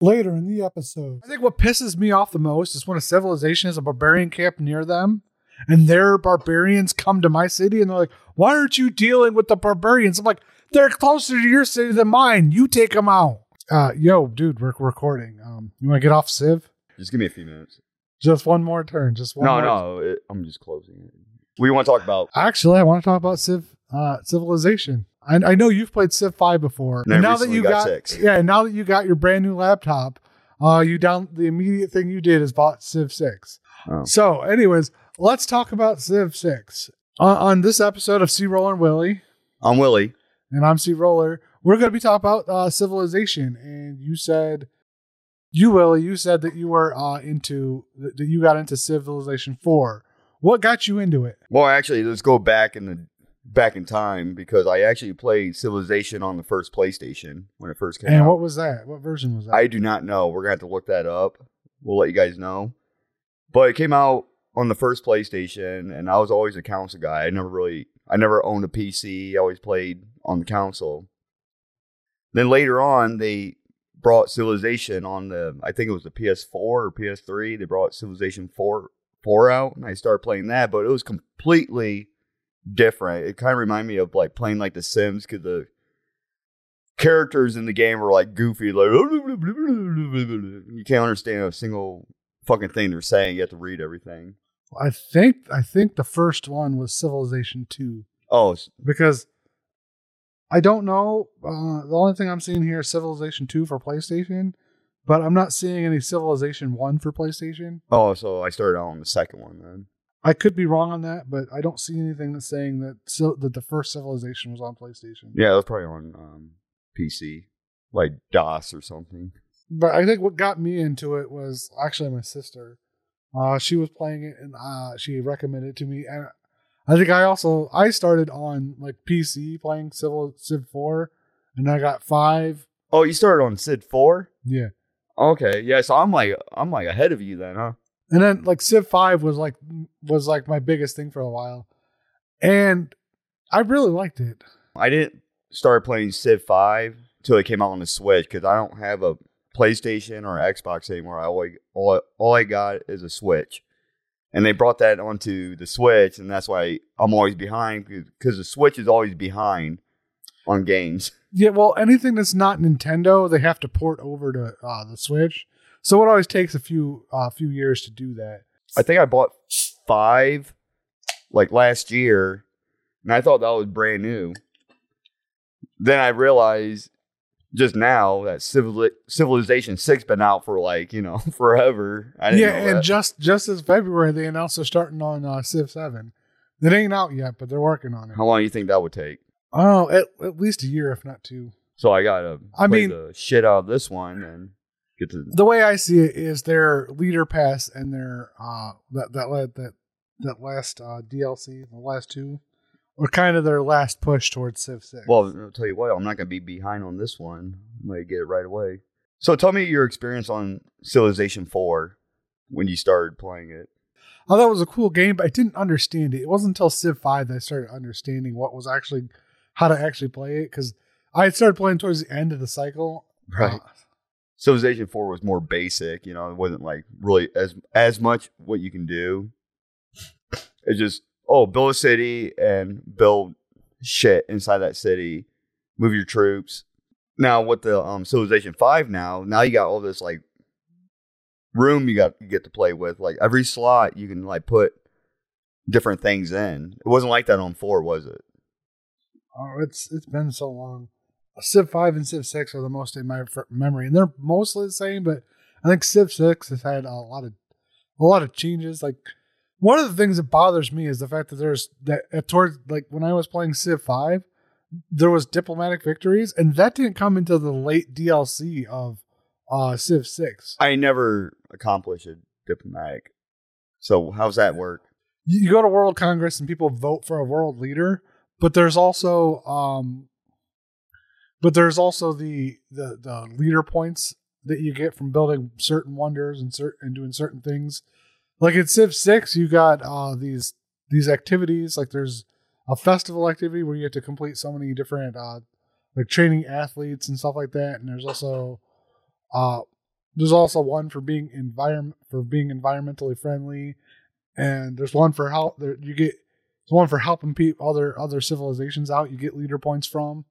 later in the episode. I think what pisses me off the most is when a civilization has a barbarian camp near them and their barbarians come to my city and they're like, why aren't you dealing with the barbarians? I'm like, they're closer to your city than mine. You take them out. Uh, yo, dude, we're recording. Um, you want to get off Civ? Just give me a few minutes. Just one more turn. Just one no, more. no, it, I'm just closing it. What do you want to talk about? Actually, I want to talk about Civ uh, Civilization. I, I know you've played Civ Five before, And and now that you got got, six. yeah, and now that you got your brand new laptop, uh, you down the immediate thing you did is bought Civ Six. Oh. So, anyways, let's talk about Civ Six uh, on this episode of CRollur and Willy, I'm Willy. and I'm CRollur. We're going to be talking about uh, Civilization, and you said. You Willy, you said that you were uh, into that you got into Civilization Four. What got you into it? Well, actually, let's go back in the back in time because I actually played Civilization on the first PlayStation when it first came And out. what was that? What version was that? I do not know. We're gonna have to look that up. We'll let you guys know. But it came out on the first PlayStation, and I was always a console guy. I never really, I never owned a PC. I always played on the console. Then later on, they brought Civilization on the, I think it was the PS4 or PS3. They brought Civilization four four out, and I started playing that. But it was completely different. It kind of reminded me of like playing like The Sims because the characters in the game were like goofy, like you can't understand a single fucking thing they're saying. You have to read everything. I think I think the first one was Civilization Two. Oh, because I don't know. Uh, the only thing I'm seeing here is Civilization Two for PlayStation, but I'm not seeing any Civilization One for PlayStation. oh, so I started out on the second one then. I could be wrong on that, but I don't see anything that's saying that so that the first Civilization was on PlayStation. Yeah, it was probably on um, PC, like DOS or something. But I think what got me into it was actually my sister. Uh, she was playing it and uh, she recommended it to me. And I think I also I started on like PC playing Civil Civ Four, and I got five. Oh, you started on Civ Four. Yeah, Okay, yeah. So I'm like, I'm like ahead of you then, huh? And then like Civ Five was like was like my biggest thing for a while, and I really liked it. I didn't start playing Civ Five until it came out on the Switch because I don't have a PlayStation or Xbox anymore. I always, all, I- all I got is a Switch, and they brought that onto the Switch, and that's why I'm always behind because the Switch is always behind on games. Yeah, well, anything that's not Nintendo, they have to port over to uh, the Switch. So it always takes a few uh, few years to do that. I think I bought five like last year, and I thought that was brand new. Then I realized just now that Civili- Civilization Six been out for like you know forever. I didn't yeah, know and just just this February they announced they're starting on uh, Civ Seven. It ain't out yet, but they're working on it. how long do you think that would take? Oh, at, at least a year, if not two. So I gotta I play mean- the shit out of this one and get to. The way I see it is their leader pass and their uh that that that that last uh, DLC, the last two, were kind of their last push towards Civ Six. Well, I'll tell you what, I'm not gonna be behind on this one. I'm gonna get it right away. So tell me your experience on Civilization Four when you started playing it. I thought it was a cool game, but I didn't understand it. It wasn't until Civ Five that I started understanding what was actually how to actually play it because I started playing towards the end of the cycle. Right. Uh, Civilization Four was more basic. You know, it wasn't like really as as much what you can do. It's just oh, build a city and build shit inside that city, move your troops. Now with the um, Civilization Five, now now you got all this like room you got you get to play with. Like every slot you can like put different things in. It wasn't like that on four, was it? Oh, it's it's been so long. Civ Five and Civ Six are the most in my memory, and they're mostly the same. But I think Civ Six has had a lot of a lot of changes. Like one of the things that bothers me is the fact that there's that at towards like when I was playing Civ Five, there was diplomatic victories, and that didn't come into the late DLC of uh Civ Six. I never accomplished a diplomatic. So how's that work? you go to World Congress and people vote for a world leader, but there's also um but there's also the the the leader points that you get from building certain wonders and certain and doing certain things. Like in Civ 6, you got uh these these activities like there's a festival activity where you have to complete so many different uh like training athletes and stuff like that and there's also uh there's also one for being environment for being environmentally friendly, and there's one for how there you get there's one for helping people other other civilizations out. You get leader points from.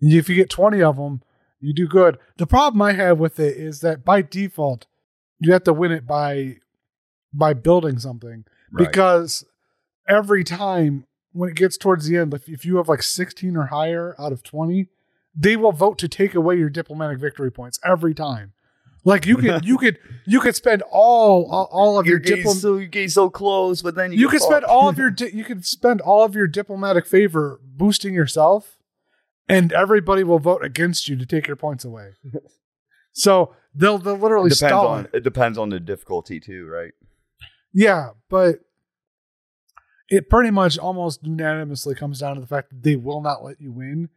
If you get 20 of them, you do good. The problem I have with it is that by default, you have to win it by by building something Right. because every time when it gets towards the end, if, if you have like 16 or higher out of 20, they will vote to take away your diplomatic victory points every time. Like you could you could you could spend all all, all of you're your diplomatic so you get so close, but then you, you could spend all of your di- you could spend all of your diplomatic favor boosting yourself and everybody will vote against you to take your points away so they'll they'll literally depends stall on it. it depends on the difficulty too, right? yeah but it pretty much almost unanimously comes down to the fact that they will not let you win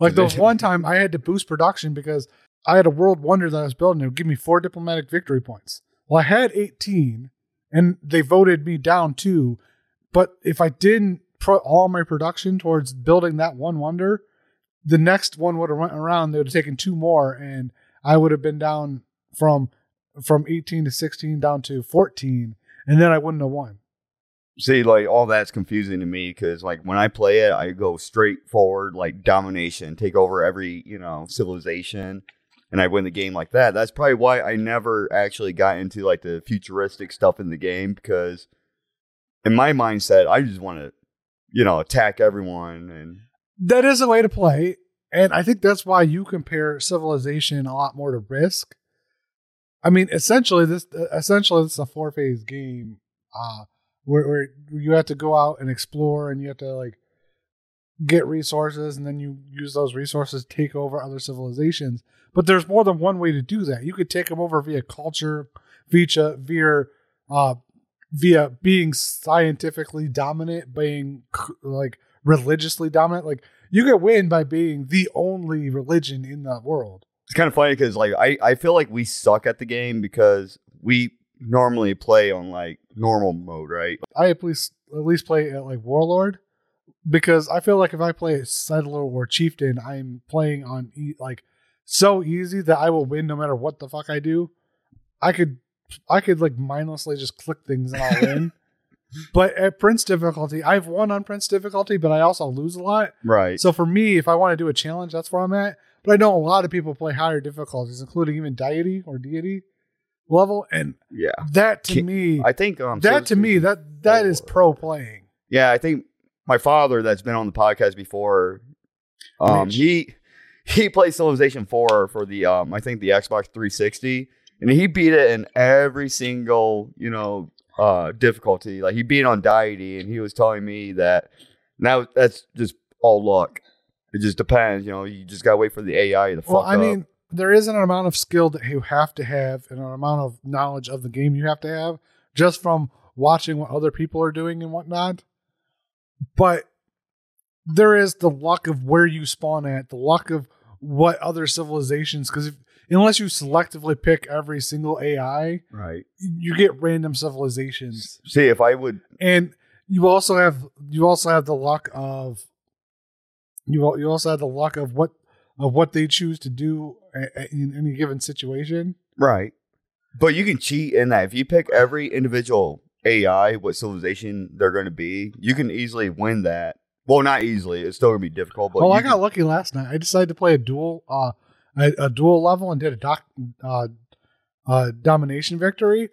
like there was one time i had to boost production because i had a world wonder that i was building it would give me four diplomatic victory points well i had 18 and they voted me down too. but if i didn't put all my production towards building that one wonder the next one would have went around they would have taken two more and i would have been down from from 18 to 16 down to 14 and then i wouldn't have won See, like all that's confusing to me because, like, when I play it, I go straight forward, like domination, take over every you know civilization, and I win the game like that. That's probably why I never actually got into like the futuristic stuff in the game because, in my mindset, I just want to, you know, attack everyone and that is a way to play. And i think that's why you compare civilization a lot more to risk. I mean essentially this essentially this is a four phase game uh where, where you have to go out and explore and you have to like get resources and then you use those resources to take over other civilizations. But there's more than one way to do that. You could take them over via culture via via uh via being scientifically dominant being like religiously dominant like you could win by being the only religion in the world it's kind of funny because like I, I feel like we suck at the game because we normally play on like normal mode, right? I at least at least play at like warlord because I feel like if I play a settler or chieftain, I'm playing on e- like so easy that I will win no matter what the fuck I do. I could I could like mindlessly just click things and I'll win. But at prince difficulty, I've won on prince difficulty, but I also lose a lot. Right. So for me, if I want to do a challenge, that's where I'm at. But I know a lot of people play higher difficulties, including even deity or deity level, and yeah. that to me, I think um that to me, that that is pro playing. Yeah, I think my father that's been on the podcast before, um, he he played Civilization Four for the um, I think the Xbox 360, and he beat it in every single you know uh difficulty. Like he beat on deity, and he was telling me that now that's just all luck. It just depends, you know. You just gotta wait for the AI to fuck Well, I up. mean, there is an amount of skill that you have to have, and an amount of knowledge of the game you have to have, just from watching what other people are doing and whatnot. But there is the luck of where you spawn at, the luck of what other civilizations, because unless you selectively pick every single AI, right? you get random civilizations, See, if I would, and you also have you also have the luck of you you also have the luck of what of what they choose to do in any given situation. right? But you can cheat in that if you pick every individual AI, what civilization they're going to be, you can easily win that. Well, not easily. It's still going to be difficult. But well, I got can- lucky last night. I decided to play a duel uh a, a duel level and did a doc uh, uh domination victory.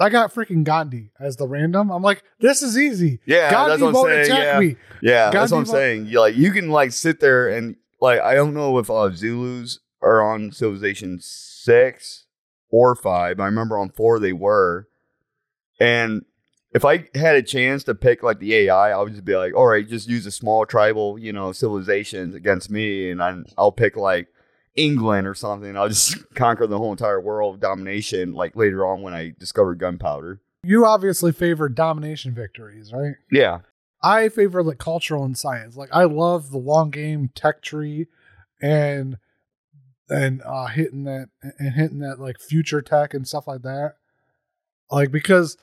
I got freaking Gandhi as the random. I'm like, this is easy. yeah, Gandhi that's what I'm won't saying. attack Yeah, me. yeah, that's what I'm won't- saying. You like you can like sit there and like I don't know if uh, Zulus are on civilization six or five. I remember on four they were, and if I had a chance to pick like the AI, I would just be like, all right, just use a small tribal, you know, civilizations against me, and I, I'll pick like England or something. I'll just conquer the whole entire world of domination. Like later on when I discovered gunpowder. You obviously favor domination victories, right? Yeah, I favor like cultural and science. Like I love the long game tech tree and and uh hitting that and hitting that like future tech and stuff like that. Like because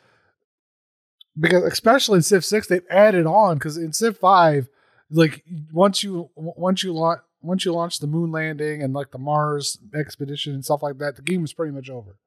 because especially in Civ 6 they've added on cuz in Civ 5 like once you once you launch once you launch the moon landing and like the Mars expedition and stuff like that, the game is pretty much over.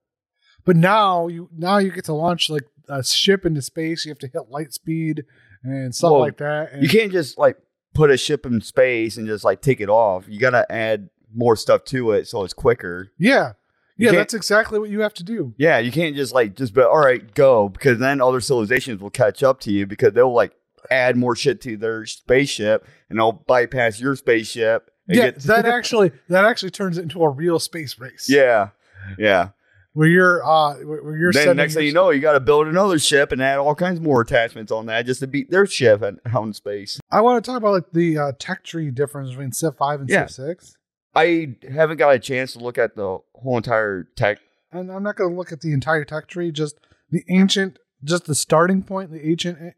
But now you now you get to launch like a ship into space. You have to hit light speed and stuff like that. And You can't just like put a ship in space and just like take it off. You gotta add more stuff to it so it's quicker. yeah, You yeah, that's exactly what you have to do. Yeah, you can't just like just be all right, go because then other civilizations will catch up to you because they'll like add more shit to their spaceship and they'll bypass your spaceship. And Yeah, get- that actually that actually turns it into a real space race. yeah, yeah. where you're uh where you're then next thing you know, you got to build another ship and add all kinds more attachments on that just to beat their ship out out in space. I want to talk about like the uh, tech tree difference between Civ Five and Yeah. Civ Six. I haven't got a chance to look at the whole entire tech. and I'm not going to look at the entire tech tree, just the ancient, just the starting point, the ancient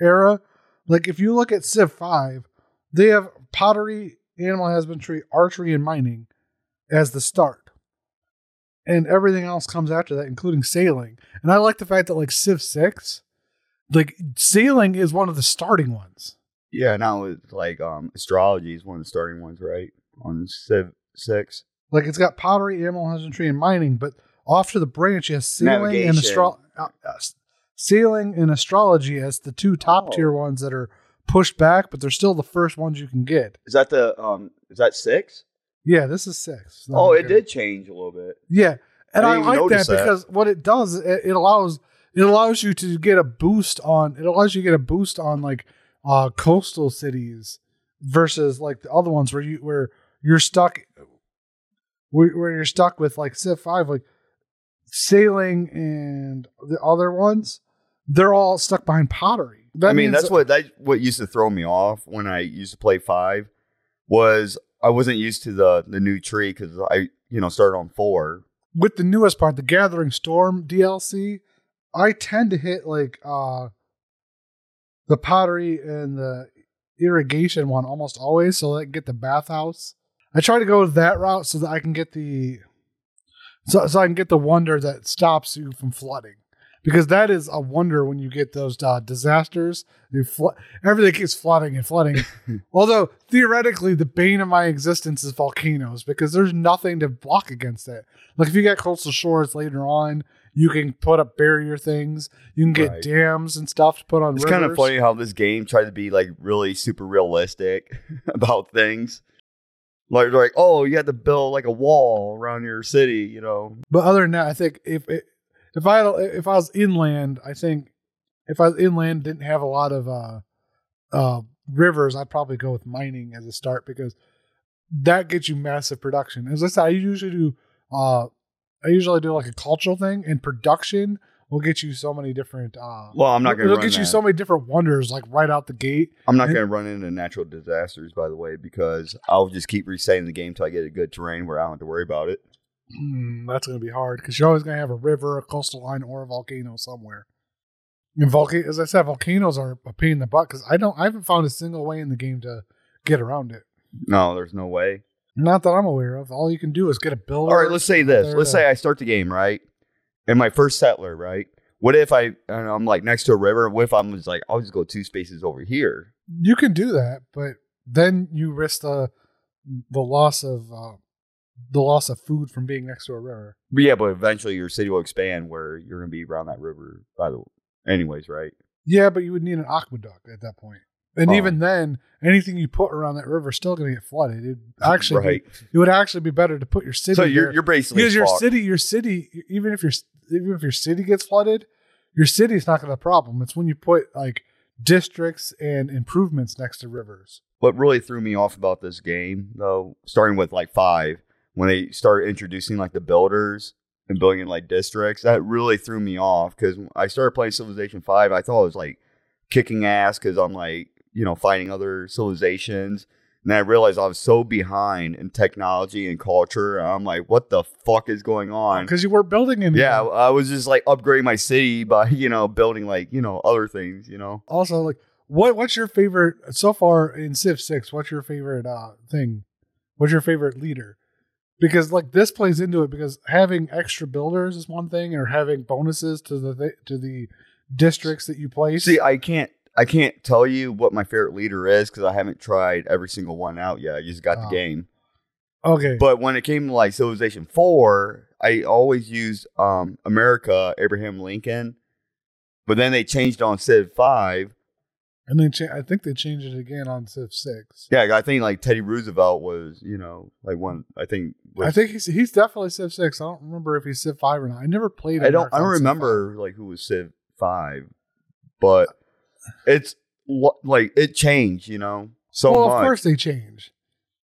era. Like if you look at Civ 5, they have pottery, animal husbandry, archery, and mining as the start. And everything else comes after that, including sailing. And I like the fact that like Civ 6, like sailing is one of the starting ones. Yeah, now it's like um astrology is one of the starting ones, right? On Civ Six. Like it's got pottery, animal husbandry, and mining, but off to the branch, you have sailing and astro- uh, uh, sailing and astrology as the two top Oh. tier ones that are pushed back, but they're still the first ones you can get. Is that the um? Is that six? Yeah, this is six. oh, it Okay. did change a little bit. Yeah, and I I, like that, that. because what it does, it, it allows it allows you to get a boost on. It allows you to get a boost on like uh coastal cities versus like the other ones where you where you're stuck where, where you're stuck with like Civ Five, like sailing and the other ones. They're all stuck behind pottery. That I mean, that's what that what used to throw me off when I used to play five was I wasn't used to the the new tree because I you know started on four. with the newest part, the Gathering Storm DLC, I tend to hit like uh the pottery and the irrigation one almost always, so that I can get the bathhouse. I try to go that route so that I can get the so, so I can get the wonder that stops you from flooding. Because that is a wonder when you get those uh, disasters. You flo- everything keeps flooding and flooding. Although theoretically, the bane of my existence is volcanoes because there's nothing to block against it. Like if you get coastal shores later on, you can put up barrier things. You can get Right. dams and stuff to put on. It's rivers. kind of funny how this game tried to be like really super realistic about things. Like, like, oh, you had to build like a wall around your city, you know. But other than that, I think if it, if I if I was inland, I think if I was inland, didn't have a lot of uh, uh, rivers, I'd probably go with mining as a start because that gets you massive production. As I said, I usually do uh, I usually do like a cultural thing, and production will get you so many different. Uh, Well, I'm not going to It'll run get you so many different wonders like right out the gate. I'm not and- to run into natural disasters, by the way, because I'll just keep resetting the game till I get a good terrain where I don't have to worry about it. Hmm, that's going to be hard because you're always going to have a river, a coastal line, or a volcano somewhere. And volcano, as I said, volcanoes are a pain in the butt because I don't, I haven't found a single way in the game to get around it. No, there's no way. Not that I'm aware of. All you can do is get a builder. All right, let's say this. Let's to- say I start the game right, and my first settler, right? What if I and I'm like next to a river? What if I'm just like I'll just go two spaces over here? You can do that, but then you risk the the loss of uh, the loss of food from being next to a river. Yeah, but eventually your city will expand where you're gonna be around that river. By the anyways, right? Yeah, but you would need an aqueduct at that point. And Oh. even then, anything you put around that river is still going to get flooded. It actually, be- right. it would actually be better to put your city. So you're you're basically because your city, your city, even if your even if your city gets flooded, your city's not going to have a problem. It's when you put like districts and improvements next to rivers. what really threw me off about this game, though, starting with like five, when they started introducing like the builders and building like districts, that really threw me off because I started playing Civilization Five. I thought it was like kicking ass because I'm like you know fighting other civilizations. And then I realized I was so behind in technology and culture. I'm like, what the fuck is going on? Because you weren't building anything. Yeah, I was just like upgrading my city by you know building like you know other things. You know, Also, like, what what's your favorite so far in Civ Six? What's your favorite uh thing? What's your favorite leader? Because like this plays into it because having extra builders is one thing, or having bonuses to the th- to the districts that you place. See, I can't. I can't tell you what my favorite leader is because I haven't tried every single one out yet. I just got Oh. the game. Okay. But when it came to like Civilization Four, I always used um America, Abraham Lincoln. But then they changed on Civ Five. And then cha- I think they changed it again on Civ Six. Yeah, I think like Teddy Roosevelt was, you know, like one. I think. Was, I think he's he's definitely Civ Six. I don't remember if he's Civ Five or not. I never played. It. I don't. I don't remember like who was Civ Five, but it's like it changed. You know, so well, much. of course they change.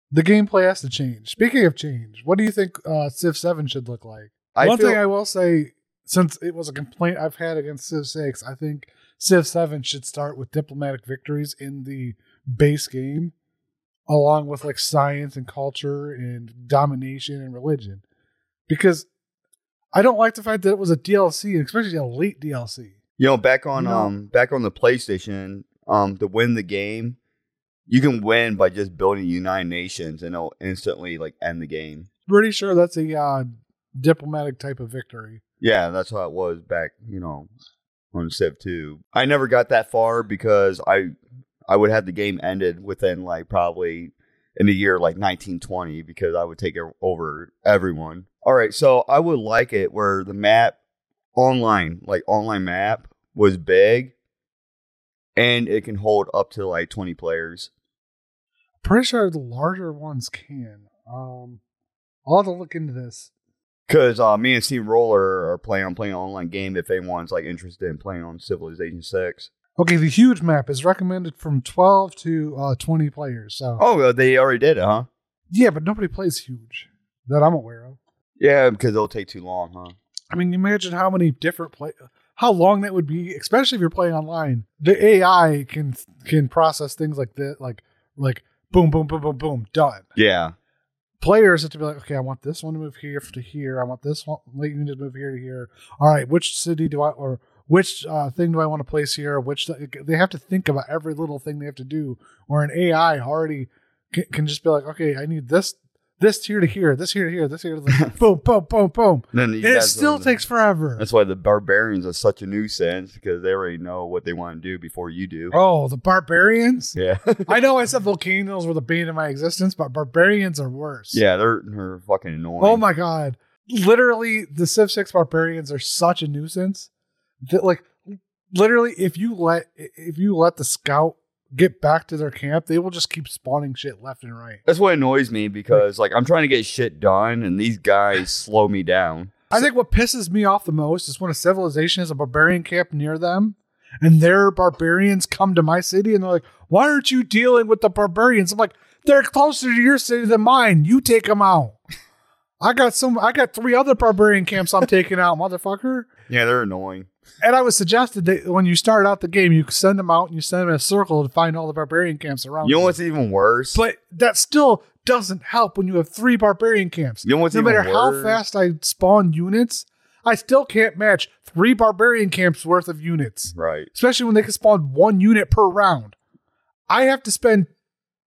The gameplay has to change. Speaking of change, what do you think uh, Civ Seven should look like? I One feel, thing I will say, since it was a complaint I've had against Civ Six, I think Civ Seven should start with diplomatic victories in the base game, along with like science and culture and domination and religion, because I don't like the fact that it was a DLC, especially a late DLC. you know, back on No. um back on the PlayStation, um, to win the game, you can win by just building United Nations, and it'll instantly like end the game. Pretty sure that's a uh, diplomatic type of victory. Yeah, that's how it was back, you know, on Civ 2. I never got that far because I I would have the game ended within like probably in the year like 1920 because I would take over everyone. All right, so I would like it where the map online, like online map was big and it can hold up to like 20 players. Pretty sure the larger ones can. Um, I'll have to look into this. Cause uh, me and CRollur are playing on playing an online game if anyone's like interested in playing on Civilization Six. Okay, the huge map is recommended from 12 to uh, 20 players. So Oh, they already did it, huh? yeah, but nobody plays huge that I'm aware of. Yeah, because it'll take too long, huh? I mean, imagine how many different play, how long that would be, especially if you're playing online. The AI can can process things like that, like like boom, boom, boom, boom, boom, done. Yeah. Players have to be like, okay, I want this one to move here to here. I want this one to move here to here. All right, which city do I or which uh, thing do I want to place here? Which they have to think about every little thing they have to do. Or an AI already can, can just be like, okay, I need this this here to here, this here to here, this here to there. boom, boom, boom, boom. Then And it still takes forever. That's why the barbarians are such a nuisance because they already know what they want to do before you do. Oh, the barbarians. Yeah. I know I said volcanoes were the bane of my existence, but barbarians are worse. yeah, they're they're fucking annoying. Oh my god. Literally, the Civ 6 barbarians are such a nuisance that like literally if you let if you let the scout get back to their camp, they will just keep spawning shit left and right. That's what annoys me because like I'm trying to get shit done and these guys slow me down. I think what pisses me off the most is when a civilization has a barbarian camp near them and their barbarians come to my city and they're like, "Why aren't you dealing with the barbarians?" I'm like, "They're closer to your city than mine. You take them out." I got some. I got three other barbarian camps I'm taking out, motherfucker. Yeah, they're annoying. And I was suggested that when you start out the game, you send them out and you send them in a circle to find all the barbarian camps around. You know what's even worse? But that still doesn't help when you have three barbarian camps. You know what's no even matter how fast I spawn units, I still can't match three barbarian camps worth of units, right. especially when they can spawn one unit per round. I have to spend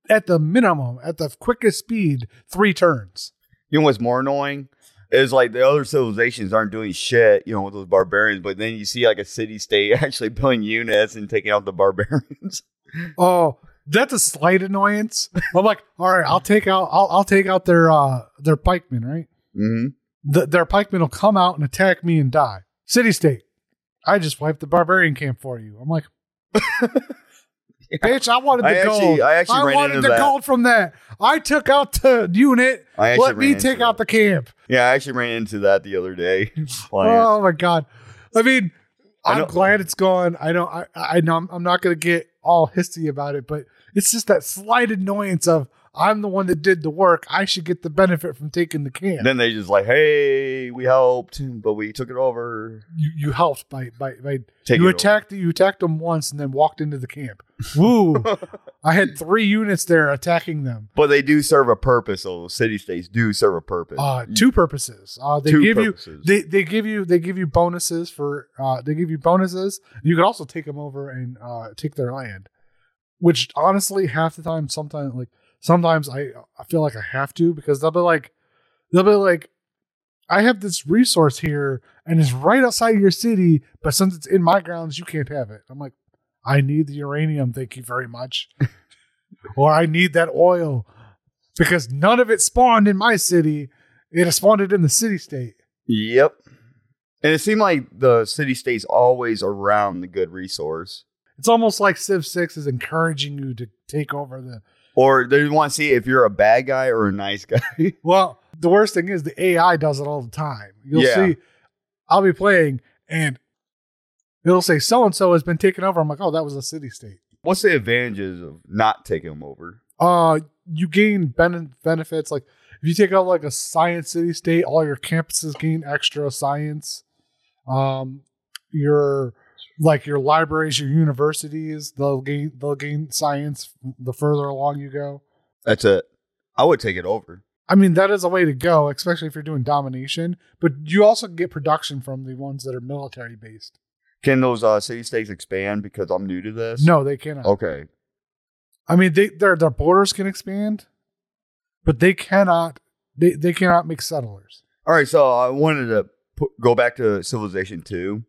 at the minimum, at the quickest speed, three turns. You know what's more annoying? Is like the other civilizations aren't doing shit, you know, with those barbarians, but then you see like a city state actually building units and taking out the barbarians. Oh, that's a slight annoyance. I'm like, all right, I'll take out, I'll, I'll take out their uh their pikemen, right? mm-hmm. the, their pikemen will come out and attack me and die. City state, I just wiped the barbarian camp for you. I'm like, bitch, I wanted the I gold. actually- I actually ran wanted the that. gold from that. I took out the unit. I Let me take out that. the camp. Yeah, I actually ran into that the other day. Oh my god! I mean, I I'm know- glad it's gone. I don't. I, I know. I'm, I'm not going to get all hissy about it, but it's just that slight annoyance of I'm the one that did the work. I should get the benefit from taking the camp. Then they just like, hey, we helped, but we took it over. you, you helped by by, by Take you attacked you attacked them once and then walked into the camp. Woo! I had three units there attacking them. But they do serve a purpose. So city states do serve a purpose. Uh, two purposes. Uh, they Two give purposes. you they, they give you they give you bonuses for uh, they give you bonuses. You can also take them over and uh, take their land, which honestly half the time sometimes like sometimes I I feel like I have to because they'll be like they'll be like I have this resource here and it's right outside your city, but since it's in my grounds, you can't have it. I'm like, I need the uranium, thank you very much. or I need that oil because none of it spawned in my city. It spawned it in the city state. Yep. And it seemed like the city state's always around the good resource. It's almost like Civ 6 is encouraging you to take over the. Or they want to see if you're a bad guy or a nice guy. Well, the worst thing is the AI does it all the time. You'll Yeah. see, I'll be playing and it'll say so and so has been taken over. I'm like, oh, that was a city state. What's the advantages of not taking them over? Uh, you gain ben- benefits like if you take out like a science city state, all your campuses gain extra science. Um, your like your libraries, your universities, they'll gain they'll gain science the further along you go. That's it. I would take it over. I mean, that is a way to go, especially if you're doing domination. But you also get production from the ones that are military based. Can those uh, city states expand because I'm new to this? No, they cannot. Okay. I mean, they their their borders can expand, but they cannot. They they cannot make settlers. All right. So I wanted to put, go back to Civilization 2.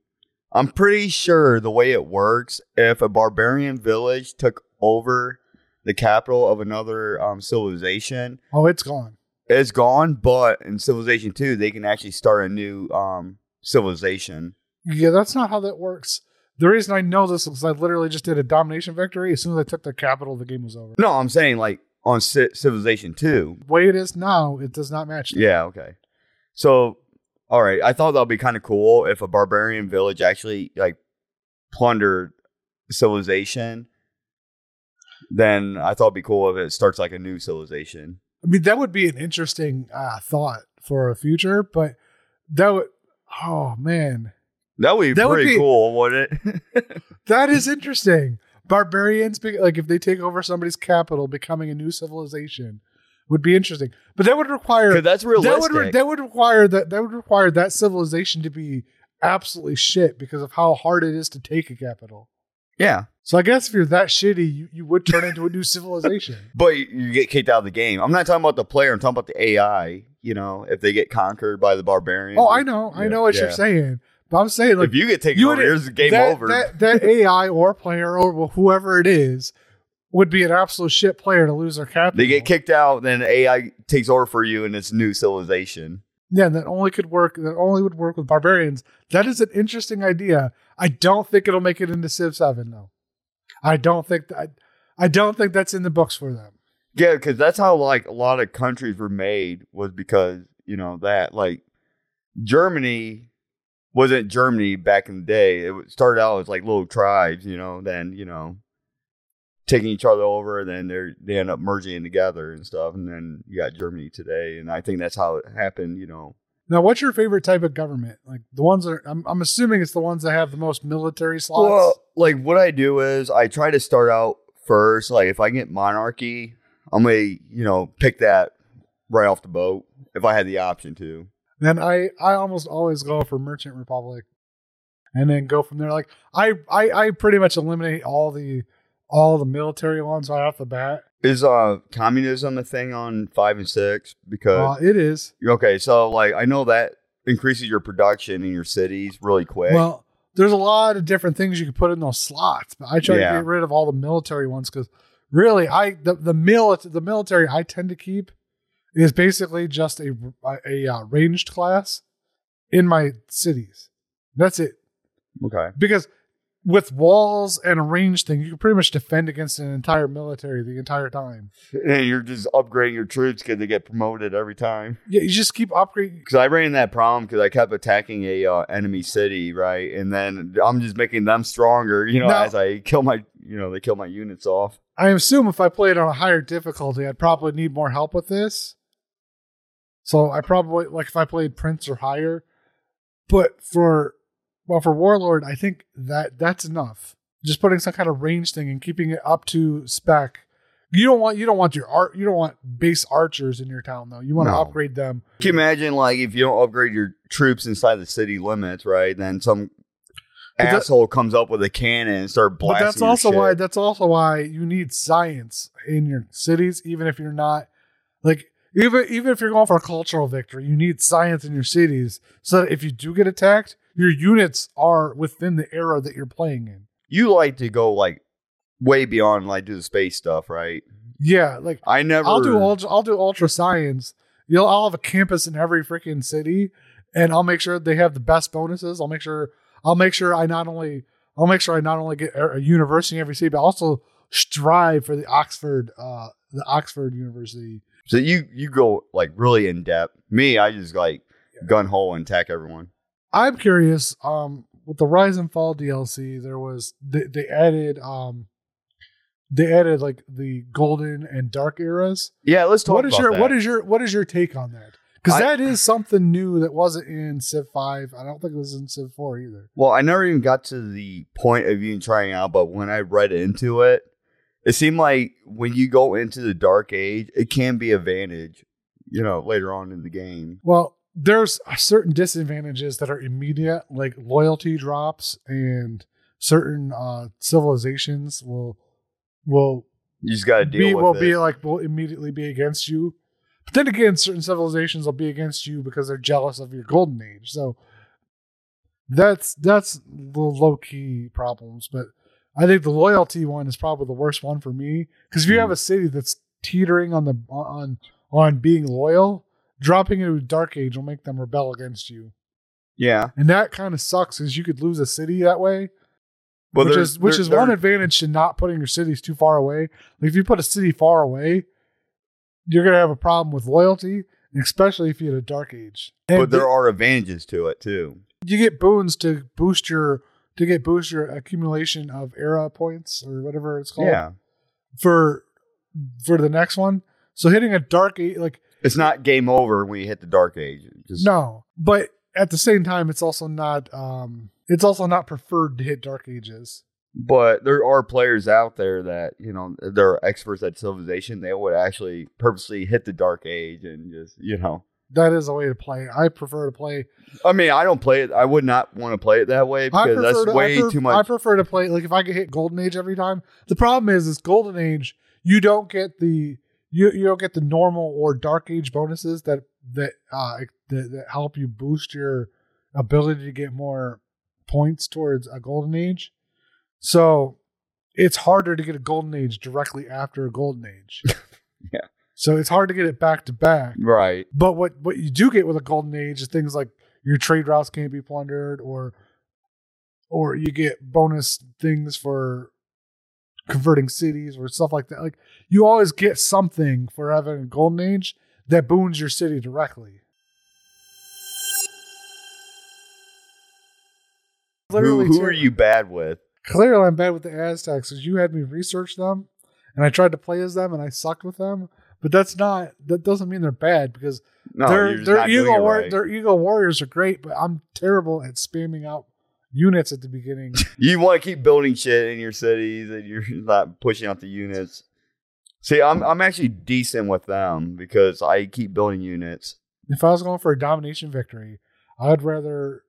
I'm pretty sure the way it works, if a barbarian village took over the capital of another um, civilization, Oh, it's gone. it's gone. But in Civilization 2, they can actually start a new um, civilization. Yeah, that's not how that works. The reason I know this is I literally just did a domination victory. As soon as I took the capital, the game was over. No, I'm saying like on Ci- Civilization 2. The way it is now, it does not match. that. Yeah, okay. So, all right, I thought that would be kind of cool if a barbarian village actually like plundered civilization. Then I thought it'd be cool if it starts like a new civilization. I mean, that would be an interesting uh, thought for a future, but that would. Oh man, That would be That would pretty be- cool, wouldn't it? that is interesting. Barbarians, be- like if they take over somebody's capital, becoming a new civilization, would be interesting. But that would require Because that's that realistic. would that would require that that would require that civilization to be absolutely shit because of how hard it is to take a capital. yeah, So I guess if you're that shitty, you, you would turn into a new civilization. but you- you get kicked out of the game. I'm not talking about the player. I'm talking about the AI. You know, if they get conquered by the barbarian. Oh, I know, I Yeah, know what yeah. you're saying, but I'm saying like if you get taken you over, would- here's the game that, over. That, that AI or player or whoever it is would be an absolute shit player to lose their capital. they get kicked out, then AI takes over for you in this new civilization. Yeah, that only could work. That only would work with barbarians. That is an interesting idea. I don't think it'll make it into Civ Seven though. I don't think that. I don't think that's in the books for them. Yeah, because that's how like a lot of countries were made was because you know that like Germany wasn't Germany back in the day. It started out as like little tribes, you know. Then you know taking each other over, and then they they end up merging together and stuff, and then you got Germany today. And I think that's how it happened. You know, Now, what's your favorite type of government? Like the ones that are, I'm, I'm assuming it's the ones that have the most military slots. Well, like what I do is I try to start out first. Like if I get monarchy, I'm gonna you know pick that right off the boat if I had the option to. then I I almost always go for Merchant Republic, and then go from there. Like I I, I pretty much eliminate all the all the military ones right off the bat. Is uh communism a thing on five and six? Uh, Because it is. okay, so like I know that increases your production in your cities really quick. Well, there's a lot of different things you can put in those slots, but I try Yeah. to get rid of all the military ones because really, I the the mil the military I tend to keep is basically just a a, a uh, ranged class in my cities. That's it. okay, Because with walls and a range thing, you can pretty much defend against an entire military the entire time. and you're just upgrading your troops because they get promoted every time. Yeah, you just keep upgrading. Because I ran that problem because I kept attacking a uh, enemy city, right, and then I'm just making them stronger. You know, Now- as I kill my, you know, they kill my units off. I assume if I played on a higher difficulty, I'd probably need more help with this. So I probably like if I played Prince or higher. But for well for Warlord, I think that that's enough. Just putting some kind of range thing and keeping it up to spec. You don't want you don't want your art you don't want base archers in your town though. You want to No. upgrade them. Can you imagine, like, if you don't upgrade your troops inside the city limits, right? Then some But that- asshole comes up with a cannon and start blasting. But that's your also why that's also why you need science in your cities, even if you're not like even even if you're going for a cultural victory, you need science in your cities so that if you do get attacked, your units are within the era that you're playing in. you like to go like way beyond like do the space stuff, right? Yeah, like I never. I'll do ultra, I'll do ultra science. You'll I'll have a campus in every freaking city, and I'll make sure they have the best bonuses. I'll make sure I'll make sure I not only I'll make sure I not only get a university in every city, but also strive for the Oxford uh the Oxford University. So you you go like really in depth. Me, I just like gun hole and attack everyone. I'm curious. Um, with the Rise and Fall DLC, there was they, they added um they added like the golden and dark eras. Yeah, let's talk What is your that. what is your what is your take on that? Because that is something new that wasn't in Civ Five. I don't think it was in Civ Four either. Well, I never even got to the point of even trying out, but when I read into it, it seemed like when you go into the dark age, it can be a advantage, you know, later on in the game. Well, there's certain disadvantages that are immediate, like loyalty drops, and certain uh, civilizations will will You just got to deal be with will it. be like will immediately be against you. But then again, certain civilizations will be against you because they're jealous of your golden age. So that's that's the low key problems. But I think the loyalty one is probably the worst one for me because if you have a city that's teetering on the on on being loyal, dropping into dark age will make them rebel against you, yeah, and that kind of sucks because you could lose a city that way but which is which is one advantage to not putting your cities too far away. Like if you put a city far away, you're gonna have a problem with loyalty, especially if you had a dark age. And But there are advantages to it too. you get boons to boost your to get boost your accumulation of era points or whatever it's called Yeah, for for the next one. So hitting a dark age, like it's not game over when you hit the dark age. Just, no, but at the same time, it's also not um it's also not preferred to hit dark ages. But there are players out there that you know they're experts at civilization. They would actually purposely hit the dark age and just you know. That is a way to play. I prefer to play I mean, I don't play it. I would not want to play it that way because that's to, way I pref- too I prefer to play like if I could hit Golden Age every time. The problem is, is Golden Age you don't get the you you don't get the normal or Dark Age bonuses that that uh that, that help you boost your ability to get more points towards a Golden Age. So it's harder to get a Golden Age directly after a Golden Age. Yeah. So it's hard to get it back to back. right. But what what you do get with a golden age is things like your trade routes can't be plundered, or or you get bonus things for converting cities or stuff like that. Like you always get something for having a golden age that boons your city directly. Literally, who too. are you bad with? Clearly, I'm bad with the Aztecs because you had me research them, and I tried to play as them, and I sucked with them. But that's not. That doesn't mean they're bad because No, their their eagle right. their eagle warriors are great, but I'm terrible at spamming out units at the beginning. You want to keep building shit in your cities, and you're not pushing out the units. See, I'm I'm actually decent with them because I keep building units. if I was going for a domination victory, I'd rather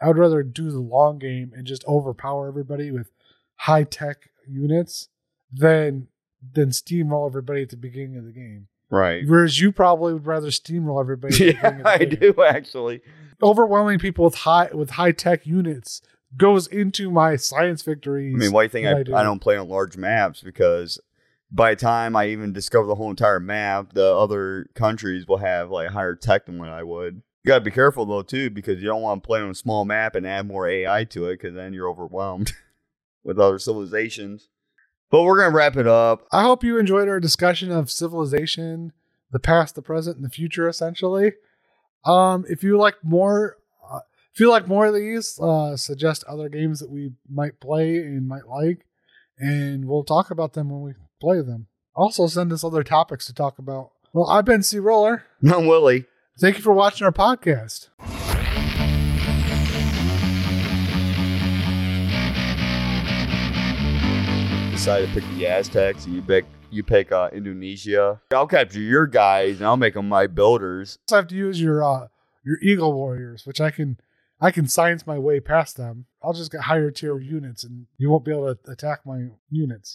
I would rather do the long game and just overpower everybody with high tech units than than steamroll everybody at the beginning of the game. Right. Whereas you probably would rather steamroll everybody. Yeah, beginning of the I do actually. Overwhelming people with high with high tech units goes into my science victories. I mean, why do you think I, I do. I don't play on large maps? Because by the time I even discover the whole entire map, the other countries will have like higher tech than what I would. You gotta be careful though too, because you don't want to play on a small map and add more AI to it, because then you're overwhelmed with other civilizations. But we're gonna wrap it up. I hope you enjoyed our discussion of civilization, the past, the present, and the future. Essentially, um, if you like more, uh, if you like more of these, uh, suggest other games that we might play and might like, and we'll talk about them when we play them. Also, send us other topics to talk about. Well, I've been CRollur. I'm Willy. Thank you for watching our podcast. Decide to pick the Aztecs. and You pick you pick uh, Indonesia. I'll capture your guys and I'll make them my builders. also have to use your uh, your Eagle Warriors, which I can I can science my way past them. I'll just get higher tier units, and you won't be able to attack my units.